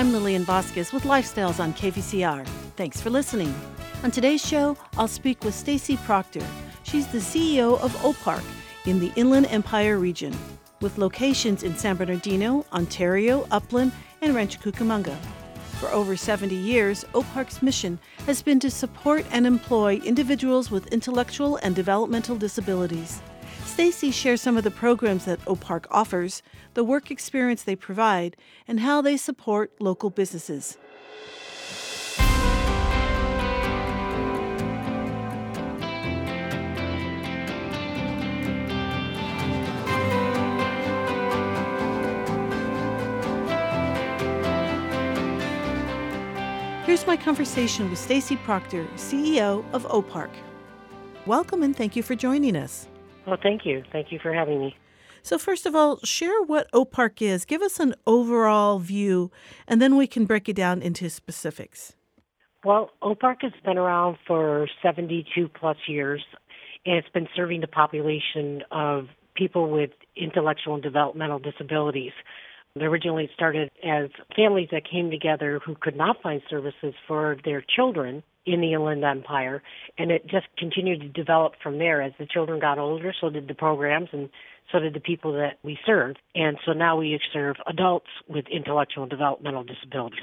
I'm Lillian Vasquez with Lifestyles on KVCR. Thanks for listening. On today's show, I'll speak with Stacy Proctor. She's the CEO of OPARC in the Inland Empire region, with locations in San Bernardino, Ontario, Upland, and Rancho Cucamonga. For over 70 years, OPARC's mission has been to support and employ individuals with intellectual and developmental disabilities. Stacy shares some of the programs that OPARC offers, the work experience they provide, and how they support local businesses. Here's my conversation with Stacy Proctor, CEO of OPARC. Welcome and thank you for joining us. Well, thank you. Thank you for having me. So, first of all, share what OPARC is. Give us an overall view, and then we can break it down into specifics. Well, OPARC has been around for 72 plus years, and it's been serving the population of people with intellectual and developmental disabilities. It originally started as families that came together who could not find services for their children in the Inland Empire, and it just continued to develop from there. As the children got older, so did the programs, and so did the people that we served. And so now we serve adults with intellectual and developmental disabilities.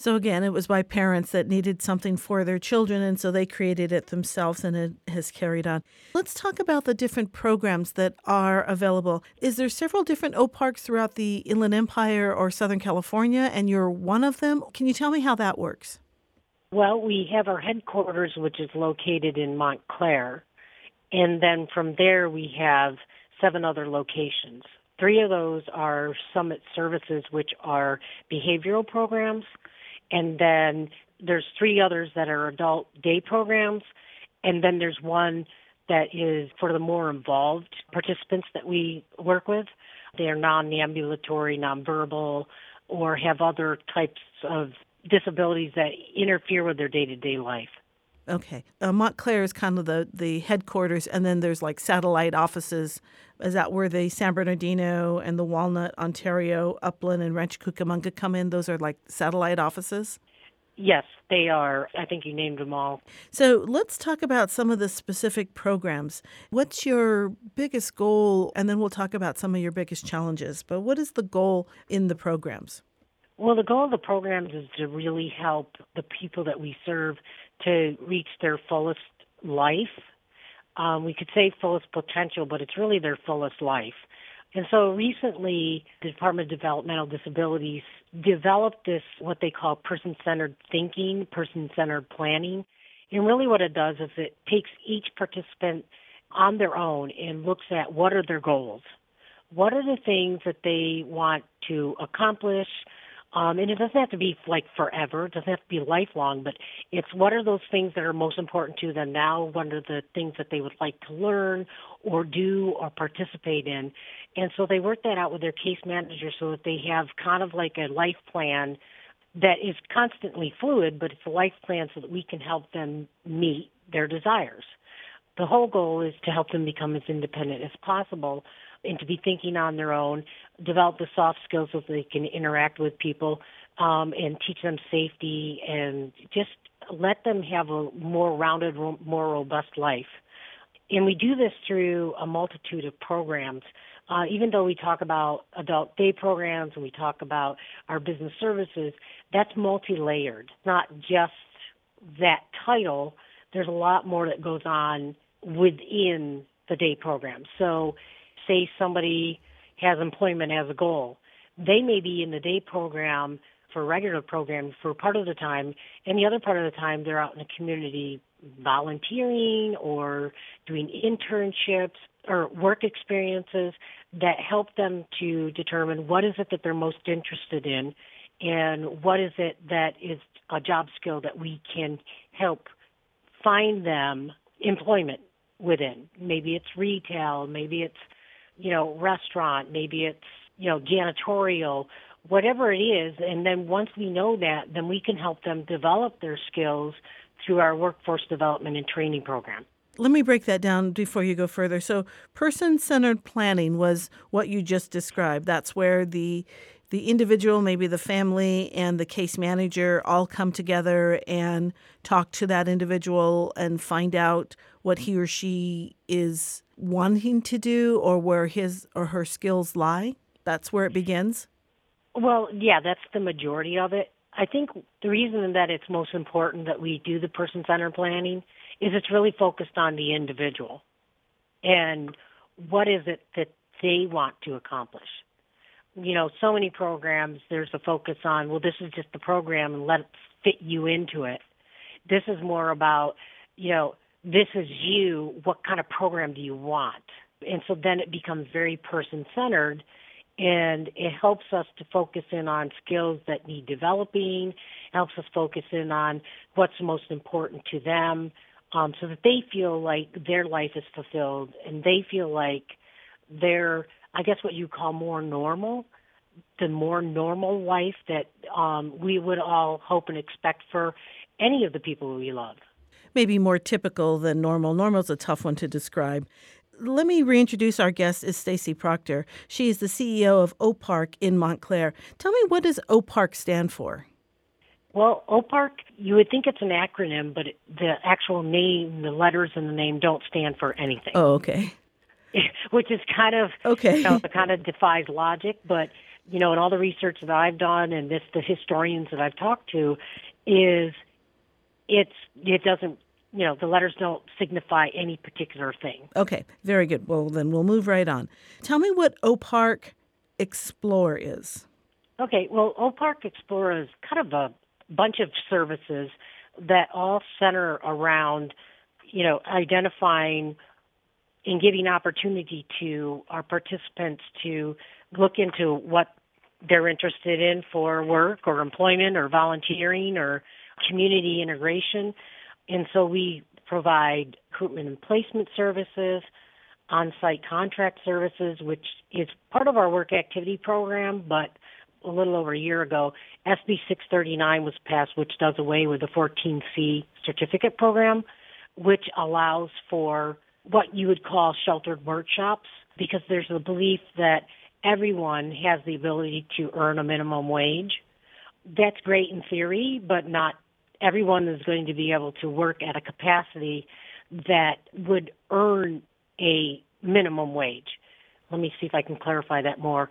So again, it was by parents that needed something for their children, and so they created it themselves, and it has carried on. Let's talk about the different programs that are available. Is there several different OPARCs throughout the Inland Empire or Southern California, and you're one of them? Can you tell me how that works? Well, we have our headquarters, which is located in Montclair, and then from there we have seven other locations. Three of those are Summit Services, which are behavioral programs and then there's three others that are adult day programs, and then there's one that is for the more involved participants that we work with. They are non-ambulatory, nonverbal, or have other types of disabilities that interfere with their day-to-day life. Okay. Uh, Montclair is kind of the, the headquarters, and then there's like satellite offices. Is that where the San Bernardino and the Walnut, Ontario, Upland, and Rancho Cucamonga come in? Those are like satellite offices? Yes, they are. I think you named them all. So let's talk about some of the specific programs. What's your biggest goal? And then we'll talk about some of your biggest challenges. But what is the goal in the programs? Well, the goal of the programs is to really help the people that we serve to reach their fullest life. Um, we could say fullest potential, but it's really their fullest life. And so recently, the Department of Developmental Disabilities developed this, what they call person centered thinking, person centered planning. And really, what it does is it takes each participant on their own and looks at what are their goals. What are the things that they want to accomplish? Um, and it doesn't have to be like forever. It doesn't have to be lifelong, but it's what are those things that are most important to them now? What are the things that they would like to learn or do or participate in? And so they work that out with their case manager so that they have kind of like a life plan that is constantly fluid, but it's a life plan so that we can help them meet their desires. The whole goal is to help them become as independent as possible and to be thinking on their own, develop the soft skills so they can interact with people um, and teach them safety and just let them have a more rounded, more robust life. And we do this through a multitude of programs. Uh, even though we talk about adult day programs and we talk about our business services, that's multi-layered. Not just that title. There's a lot more that goes on within the day program. So say somebody has employment as a goal, they may be in the day program for regular program for part of the time, and the other part of the time they're out in the community volunteering or doing internships or work experiences that help them to determine what is it that they're most interested in and what is it that is a job skill that we can help find them employment within. Maybe it's retail, maybe it's you know, restaurant, maybe it's, you know, janitorial, whatever it is. And then once we know that, then we can help them develop their skills through our workforce development and training program. Let me break that down before you go further. So, person centered planning was what you just described. That's where the the individual, maybe the family, and the case manager all come together and talk to that individual and find out what he or she is wanting to do or where his or her skills lie? That's where it begins? Well, yeah, that's the majority of it. I think the reason that it's most important that we do the person centered planning is it's really focused on the individual and what is it that they want to accomplish. You know, so many programs, there's a focus on, well, this is just the program and let's fit you into it. This is more about, you know, this is you. What kind of program do you want? And so then it becomes very person centered and it helps us to focus in on skills that need developing, helps us focus in on what's most important to them, um, so that they feel like their life is fulfilled and they feel like they're, I guess, what you call more normal, the more normal life that um, we would all hope and expect for any of the people we love. Maybe more typical than normal. Normal is a tough one to describe let me reintroduce our guest is Stacy Proctor. She is the CEO of OPARC in Montclair. Tell me what does OPARC stand for? Well, OPARC, you would think it's an acronym, but the actual name, the letters in the name don't stand for anything. Oh, okay. Which is kind of okay. You know, it kind of defies logic, but you know, in all the research that I've done and this the historians that I've talked to, is it's it doesn't you know, the letters don't signify any particular thing. Okay, very good. Well, then we'll move right on. Tell me what OPARC Explore is. Okay, well, OPARC Explore is kind of a bunch of services that all center around, you know, identifying and giving opportunity to our participants to look into what they're interested in for work or employment or volunteering or community integration. And so we provide recruitment and placement services, on-site contract services, which is part of our work activity program, but a little over a year ago, SB 639 was passed, which does away with the 14C certificate program, which allows for what you would call sheltered workshops, because there's a belief that everyone has the ability to earn a minimum wage. That's great in theory, but not everyone is going to be able to work at a capacity that would earn a minimum wage. Let me see if I can clarify that more.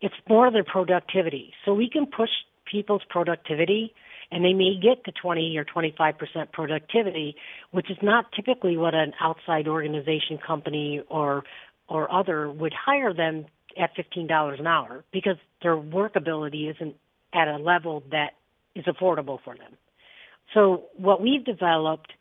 It's more of their productivity. So we can push people's productivity and they may get to 20 or 25% productivity, which is not typically what an outside organization company or or other would hire them at $15 an hour because their workability isn't at a level that is affordable for them. So what we've developed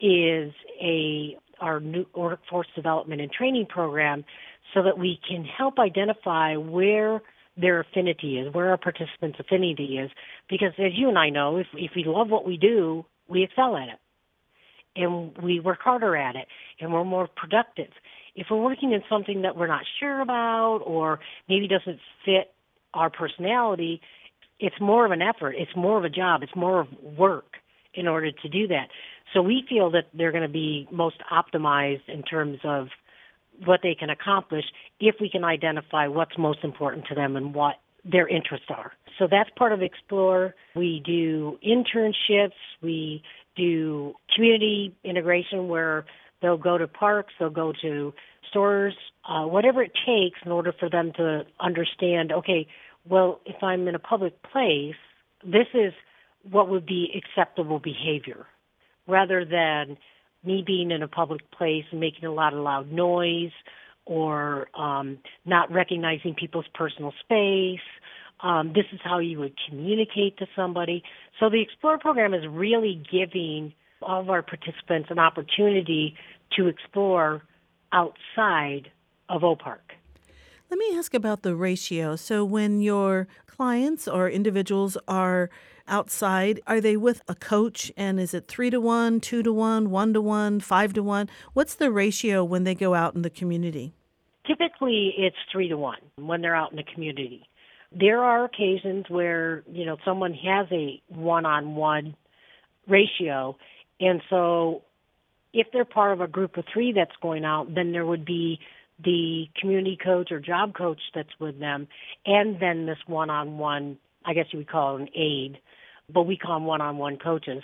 is a our new workforce development and training program so that we can help identify where their affinity is, where our participants' affinity is. Because as you and I know, if, if we love what we do, we excel at it. And we work harder at it and we're more productive. If we're working in something that we're not sure about or maybe doesn't fit our personality, it's more of an effort. It's more of a job. It's more of work in order to do that. So we feel that they're going to be most optimized in terms of what they can accomplish if we can identify what's most important to them and what their interests are. So that's part of Explore. We do internships. We do community integration where they'll go to parks, they'll go to stores, uh, whatever it takes in order for them to understand, okay, well, if I'm in a public place, this is what would be acceptable behavior rather than me being in a public place and making a lot of loud noise or um, not recognizing people's personal space. Um, this is how you would communicate to somebody. So the Explore program is really giving all of our participants an opportunity to explore outside of OPARC. Let me ask about the ratio. So when your clients or individuals are outside? Are they with a coach? And is it three to one, two to one, one to one, five to one? What's the ratio when they go out in the community? Typically, it's three to one when they're out in the community. There are occasions where, you know, someone has a one on one ratio. And so if they're part of a group of three that's going out, then there would be the community coach or job coach that's with them, and then this one-on-one, I guess you would call it an aide, but we call them one-on-one coaches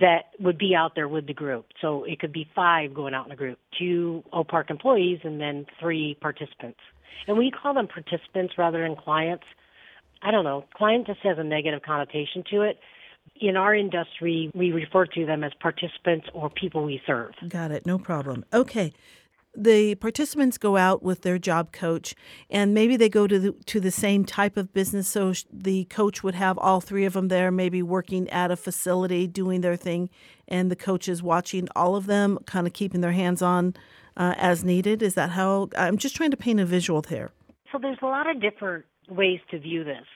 that would be out there with the group. So it could be five going out in a group, two OPARC employees, and then three participants. And we call them participants rather than clients. I don't know. Client just has a negative connotation to it. In our industry, we refer to them as participants or people we serve. Got it. No problem. Okay the participants go out with their job coach and maybe they go to the, to the same type of business so the coach would have all three of them there maybe working at a facility doing their thing and the coach is watching all of them kind of keeping their hands on uh, as needed. Is that how i'm just trying to paint a visual there so there's a lot of different ways to view this.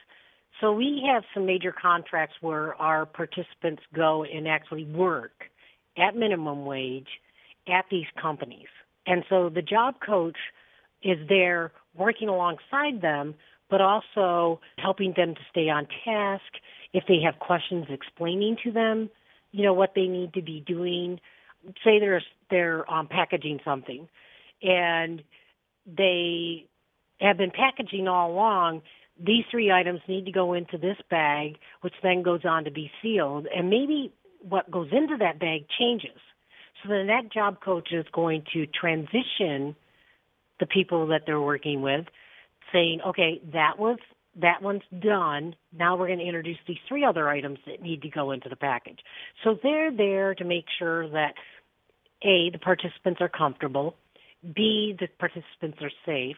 So we have some major contracts where our participants go and actually work at minimum wage at these companies and so the job coach is there working alongside them, but also helping them to stay on task. If they have questions, explaining to them, you know, what they need to be doing. Say they're they're um, packaging something, and they have been packaging all along. These three items need to go into this bag, which then goes on to be sealed. And maybe what goes into that bag changes. So then that job coach is going to transition the people that they're working with, saying, okay, that was that one's done. Now we're going to introduce these three other items that need to go into the package. So they're there to make sure that A, the participants are comfortable, B, the participants are safe,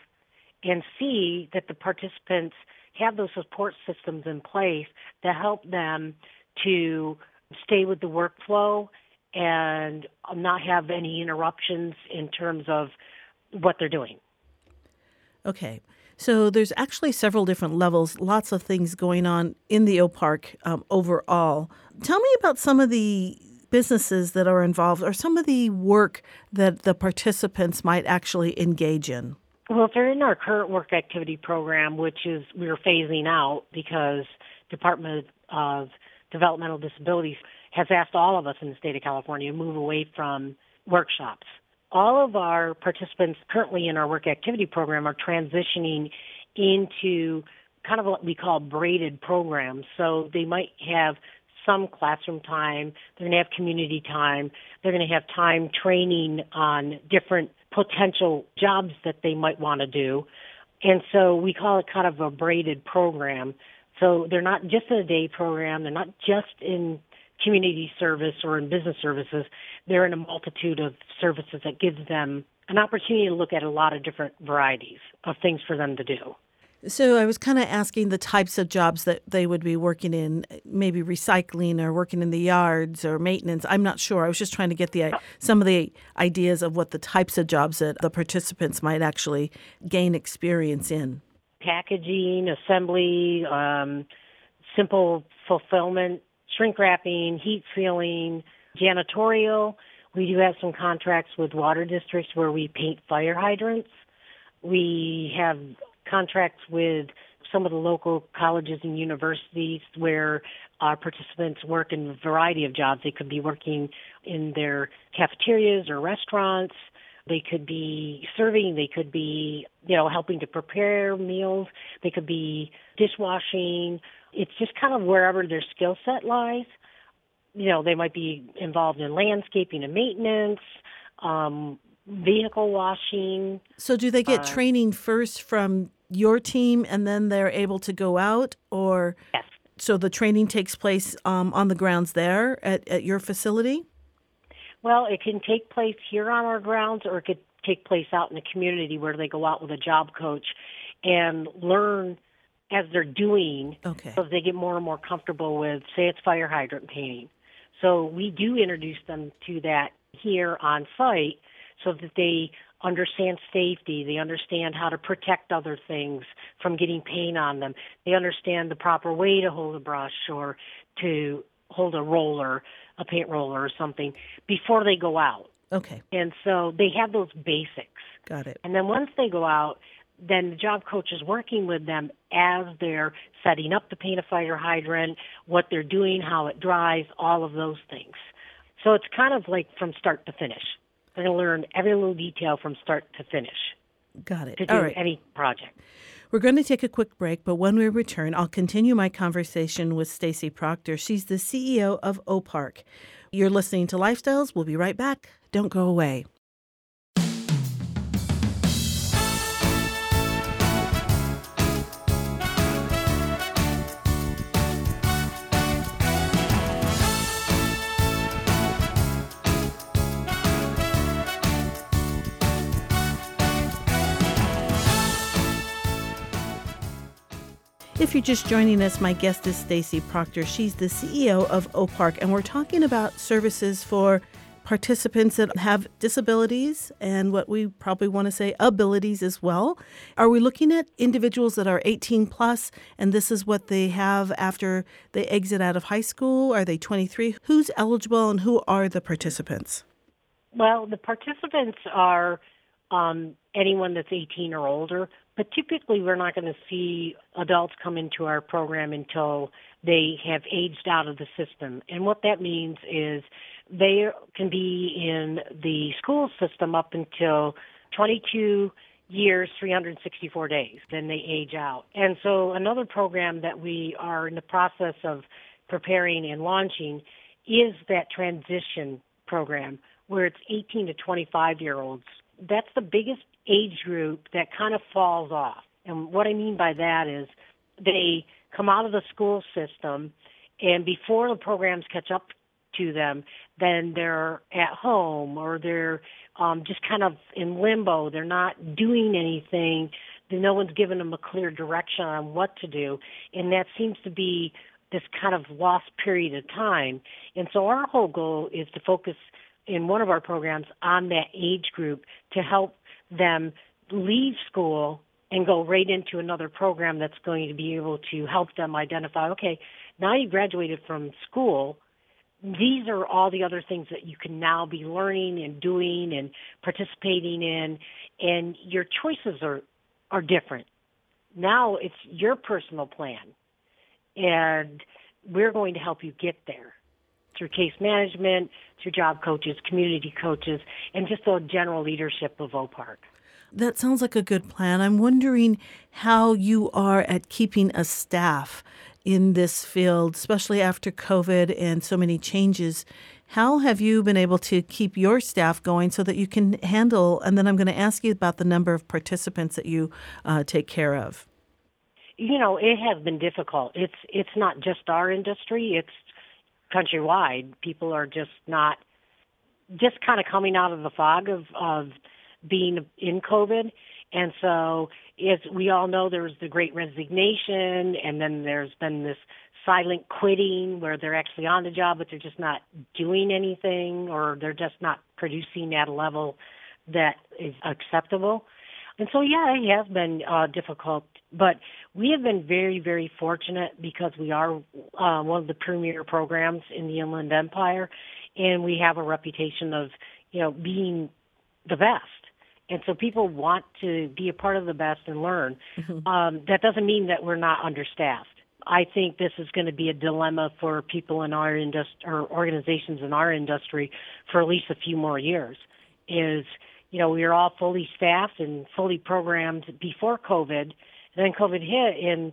and C, that the participants have those support systems in place to help them to stay with the workflow and not have any interruptions in terms of what they're doing. Okay. So there's actually several different levels, lots of things going on in the OPARC um, overall. Tell me about some of the businesses that are involved or some of the work that the participants might actually engage in. Well, if they're in our current work activity program, which is we're phasing out because Department of Developmental Disabilities has asked all of us in the state of California to move away from workshops. All of our participants currently in our work activity program are transitioning into kind of what we call braided programs. So they might have some classroom time, they're going to have community time, they're going to have time training on different potential jobs that they might want to do. And so we call it kind of a braided program. So they're not just in a day program, they're not just in community service or in business services, they're in a multitude of services that gives them an opportunity to look at a lot of different varieties of things for them to do. So I was kind of asking the types of jobs that they would be working in, maybe recycling or working in the yards or maintenance. I'm not sure. I was just trying to get the some of the ideas of what the types of jobs that the participants might actually gain experience in. Packaging, assembly, um, simple fulfillment shrink wrapping, heat sealing, janitorial. We do have some contracts with water districts where we paint fire hydrants. We have contracts with some of the local colleges and universities where our participants work in a variety of jobs. They could be working in their cafeterias or restaurants. They could be serving. They could be, you know, helping to prepare meals. They could be dishwashing it's just kind of wherever their skill set lies. You know, they might be involved in landscaping and maintenance, um, vehicle washing. So, do they get uh, training first from your team and then they're able to go out, or yes? So the training takes place um, on the grounds there at, at your facility. Well, it can take place here on our grounds, or it could take place out in the community where they go out with a job coach and learn as they're doing okay. so they get more and more comfortable with say it's fire hydrant painting. So we do introduce them to that here on site so that they understand safety, they understand how to protect other things from getting paint on them. They understand the proper way to hold a brush or to hold a roller, a paint roller or something before they go out. Okay. And so they have those basics. Got it. And then once they go out, then the job coach is working with them as they're setting up the paint a fire hydrant, what they're doing, how it dries, all of those things. So it's kind of like from start to finish. They're going to learn every little detail from start to finish. Got it. To do All right. any project. We're going to take a quick break, but when we return, I'll continue my conversation with Stacy Proctor. She's the CEO of OPARC. You're listening to Lifestyles. We'll be right back. Don't go away. If you're just joining us, my guest is Stacy Proctor. She's the CEO of OPARC, and we're talking about services for participants that have disabilities and what we probably want to say abilities as well. Are we looking at individuals that are 18 plus and this is what they have after they exit out of high school? Are they 23? Who's eligible and who are the participants? Well, the participants are um, anyone that's 18 or older, but typically we're not going to see adults come into our program until they have aged out of the system. And what that means is they can be in the school system up until 22 years, 364 days. Then they age out. And so another program that we are in the process of preparing and launching is that transition program where it's 18 to 25 year olds. That's the biggest age group that kind of falls off. And what I mean by that is they come out of the school system and before the programs catch up to them, then they're at home or they're um, just kind of in limbo. They're not doing anything. No one's given them a clear direction on what to do. And that seems to be this kind of lost period of time. And so our whole goal is to focus in one of our programs on that age group to help them leave school and go right into another program that's going to be able to help them identify okay now you graduated from school. These are all the other things that you can now be learning and doing and participating in and your choices are are different. Now it's your personal plan and we're going to help you get there through case management through job coaches community coaches and just the general leadership of OPARC that sounds like a good plan. I'm wondering how you are at keeping a staff in this field, especially after COVID and so many changes. How have you been able to keep your staff going so that you can handle? And then I'm going to ask you about the number of participants that you uh, take care of. You know, it has been difficult. It's it's not just our industry; it's countrywide. People are just not just kind of coming out of the fog of of being in COVID. And so, as we all know, there was the great resignation, and then there's been this silent quitting where they're actually on the job, but they're just not doing anything, or they're just not producing at a level that is acceptable. And so, yeah, it has been uh, difficult, but we have been very, very fortunate because we are uh, one of the premier programs in the Inland Empire, and we have a reputation of, you know, being the best and so people want to be a part of the best and learn. Mm-hmm. Um, that doesn't mean that we're not understaffed. I think this is going to be a dilemma for people in our industry or organizations in our industry for at least a few more years. Is you know we were all fully staffed and fully programmed before COVID, and then COVID hit, and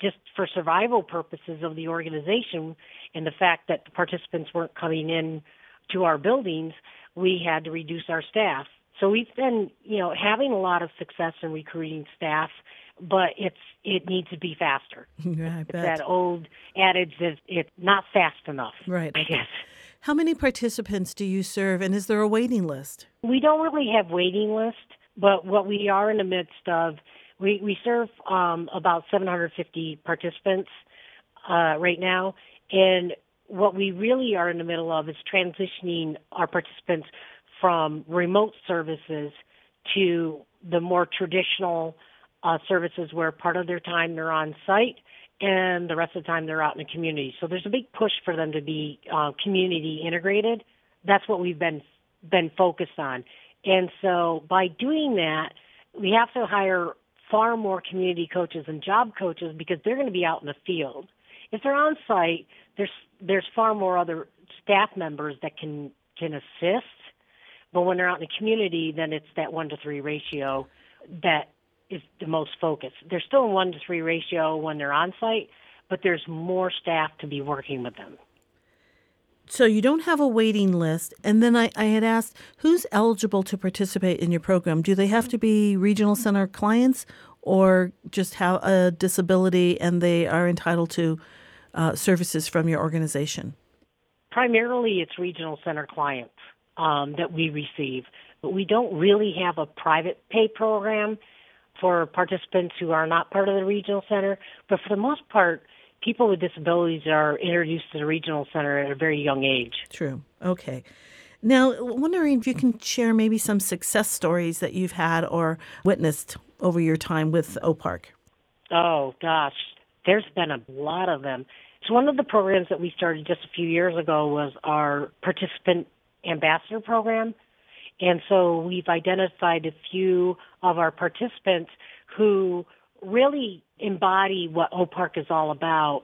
just for survival purposes of the organization and the fact that the participants weren't coming in to our buildings, we had to reduce our staff so we've been, you know, having a lot of success in recruiting staff, but it's it needs to be faster. Yeah, I it's bet. that old adage that it's not fast enough. Right. I guess. How many participants do you serve, and is there a waiting list? We don't really have waiting list, but what we are in the midst of, we we serve um, about 750 participants uh, right now, and what we really are in the middle of is transitioning our participants from remote services to the more traditional uh, services where part of their time they're on site and the rest of the time they're out in the community. So there's a big push for them to be uh, community integrated. That's what we've been been focused on. And so by doing that, we have to hire far more community coaches and job coaches because they're going to be out in the field. If they're on site, there's there's far more other staff members that can can assist but when they're out in the community, then it's that one to three ratio that is the most focused. They're still in one to three ratio when they're on site, but there's more staff to be working with them. So you don't have a waiting list. And then I, I had asked who's eligible to participate in your program? Do they have to be regional center clients or just have a disability and they are entitled to uh, services from your organization? Primarily, it's regional center clients um, that we receive, but we don't really have a private pay program for participants who are not part of the regional center. But for the most part, people with disabilities are introduced to the regional center at a very young age. True. Okay. Now, wondering if you can share maybe some success stories that you've had or witnessed over your time with OPARC. Oh, gosh. There's been a lot of them. So one of the programs that we started just a few years ago was our participant ambassador program. And so we've identified a few of our participants who really embody what OPARC is all about.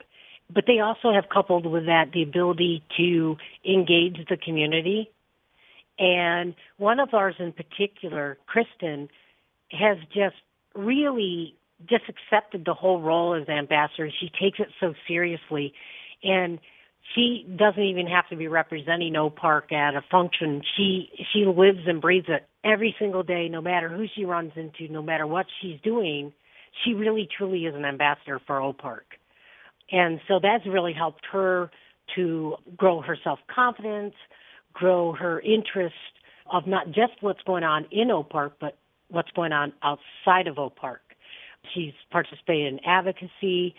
But they also have coupled with that the ability to engage the community. And one of ours in particular, Kristen, has just really just accepted the whole role as ambassador. She takes it so seriously. And she doesn't even have to be representing OPARC at a function. She she lives and breathes it every single day, no matter who she runs into, no matter what she's doing. She really truly is an ambassador for OPARC, and so that's really helped her to grow her self confidence, grow her interest of not just what's going on in OPARC, but what's going on outside of OPARC. She's participated in advocacy,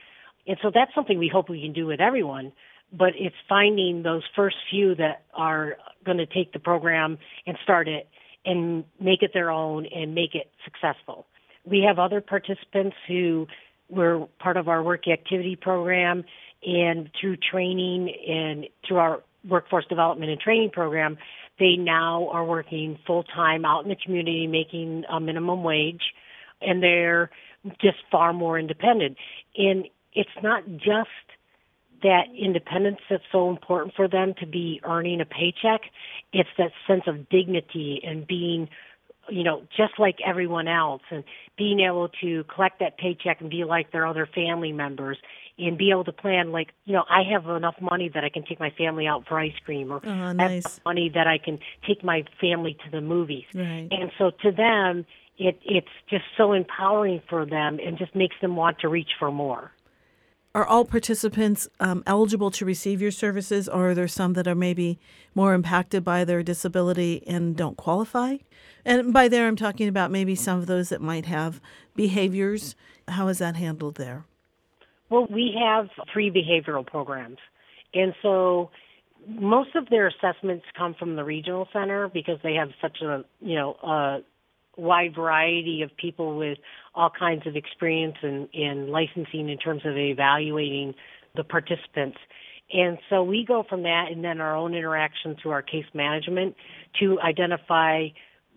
and so that's something we hope we can do with everyone but it's finding those first few that are going to take the program and start it and make it their own and make it successful. We have other participants who were part of our work activity program and through training and through our workforce development and training program, they now are working full time out in the community making a minimum wage and they're just far more independent. And it's not just that independence that's so important for them to be earning a paycheck. It's that sense of dignity and being, you know, just like everyone else and being able to collect that paycheck and be like their other family members and be able to plan like, you know, I have enough money that I can take my family out for ice cream or oh, nice. money that I can take my family to the movies. Right. And so to them, it, it's just so empowering for them and just makes them want to reach for more. Are all participants um, eligible to receive your services, or are there some that are maybe more impacted by their disability and don't qualify? And by there, I'm talking about maybe some of those that might have behaviors. How is that handled there? Well, we have three behavioral programs. And so most of their assessments come from the regional center because they have such a, you know, a wide variety of people with all kinds of experience in, in licensing in terms of evaluating the participants. And so we go from that and then our own interaction through our case management to identify,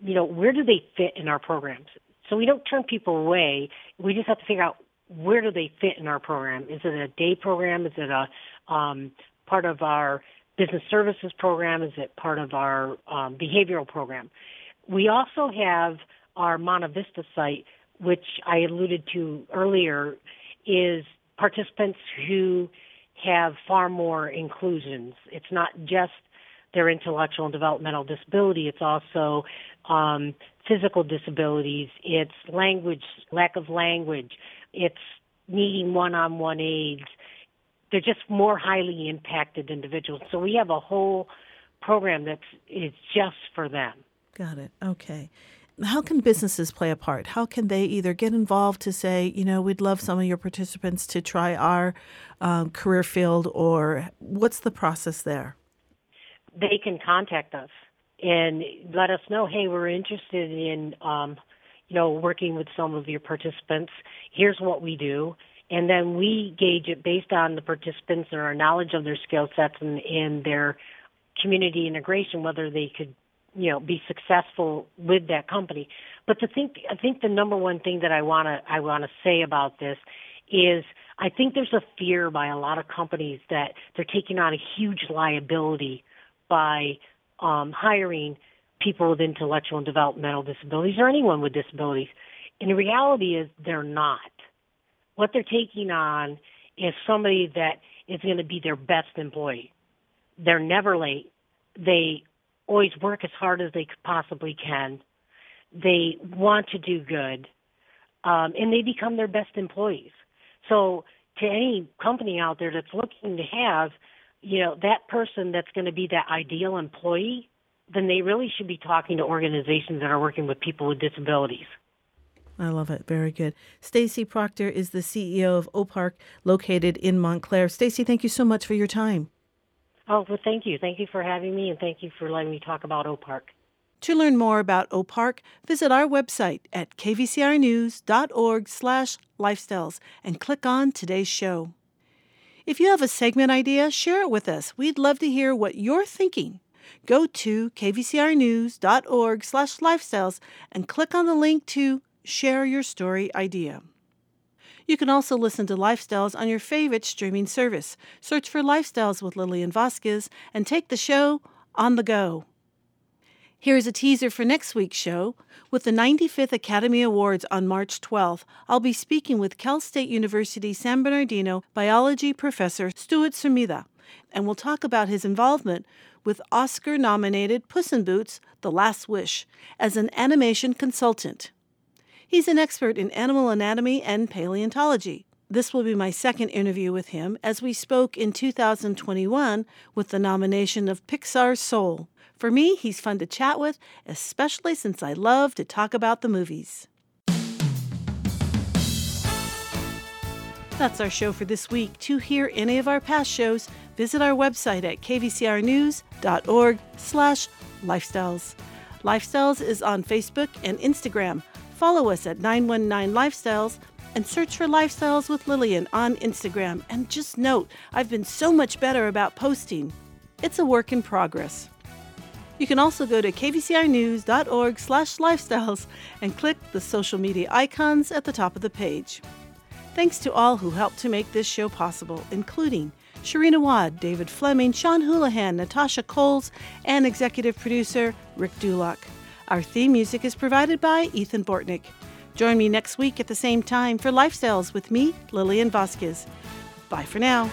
you know, where do they fit in our programs. So we don't turn people away. We just have to figure out where do they fit in our program. Is it a day program? Is it a um, part of our business services program? Is it part of our um, behavioral program? We also have our Monte Vista site, which I alluded to earlier, is participants who have far more inclusions. It's not just their intellectual and developmental disability, it's also um, physical disabilities, it's language, lack of language, it's needing one on one aids. They're just more highly impacted individuals. So we have a whole program that's is just for them. Got it. Okay. How can businesses play a part? How can they either get involved to say, you know, we'd love some of your participants to try our um, career field, or what's the process there? They can contact us and let us know, hey, we're interested in, um, you know, working with some of your participants. Here's what we do. And then we gauge it based on the participants and our knowledge of their skill sets and, and their community integration, whether they could you know be successful with that company but the think i think the number one thing that i want to i want to say about this is i think there's a fear by a lot of companies that they're taking on a huge liability by um hiring people with intellectual and developmental disabilities or anyone with disabilities And the reality is they're not. What they're taking on is somebody that is going to be their best employee. They're never late. They always work as hard as they possibly can. They want to do good, um, and they become their best employees. So, to any company out there that's looking to have, you know, that person that's going to be that ideal employee, then they really should be talking to organizations that are working with people with disabilities. I love it. Very good. Stacy Proctor is the CEO of OPARC located in Montclair. Stacy, thank you so much for your time. Oh, well, thank you. Thank you for having me, and thank you for letting me talk about OPARC. To learn more about OPARC, visit our website at kvcrnews.org slash lifestyles and click on today's show. If you have a segment idea, share it with us. We'd love to hear what you're thinking. Go to kvcrnews.org slash lifestyles and click on the link to share your story idea. You can also listen to Lifestyles on your favorite streaming service. Search for Lifestyles with Lillian Vasquez and take the show on the go. Here's a teaser for next week's show. With the 95th Academy Awards on March 12th, I'll be speaking with Cal State University San Bernardino biology professor Stuart Sumida, and we'll talk about his involvement with Oscar nominated Puss in Boots The Last Wish as an animation consultant. He's an expert in animal anatomy and paleontology. This will be my second interview with him as we spoke in 2021 with the nomination of Pixar's Soul. For me, he's fun to chat with, especially since I love to talk about the movies. That's our show for this week. To hear any of our past shows, visit our website at kvcrnews.org slash lifestyles. Lifestyles is on Facebook and Instagram. Follow us at 919 Lifestyles and search for Lifestyles with Lillian on Instagram. And just note, I've been so much better about posting. It's a work in progress. You can also go to kvcrnews.org slash lifestyles and click the social media icons at the top of the page. Thanks to all who helped to make this show possible, including Sharina Wad, David Fleming, Sean Houlihan, Natasha Coles, and executive producer Rick Dulock. Our theme music is provided by Ethan Bortnick. Join me next week at the same time for Lifestyles with me, Lillian Vasquez. Bye for now.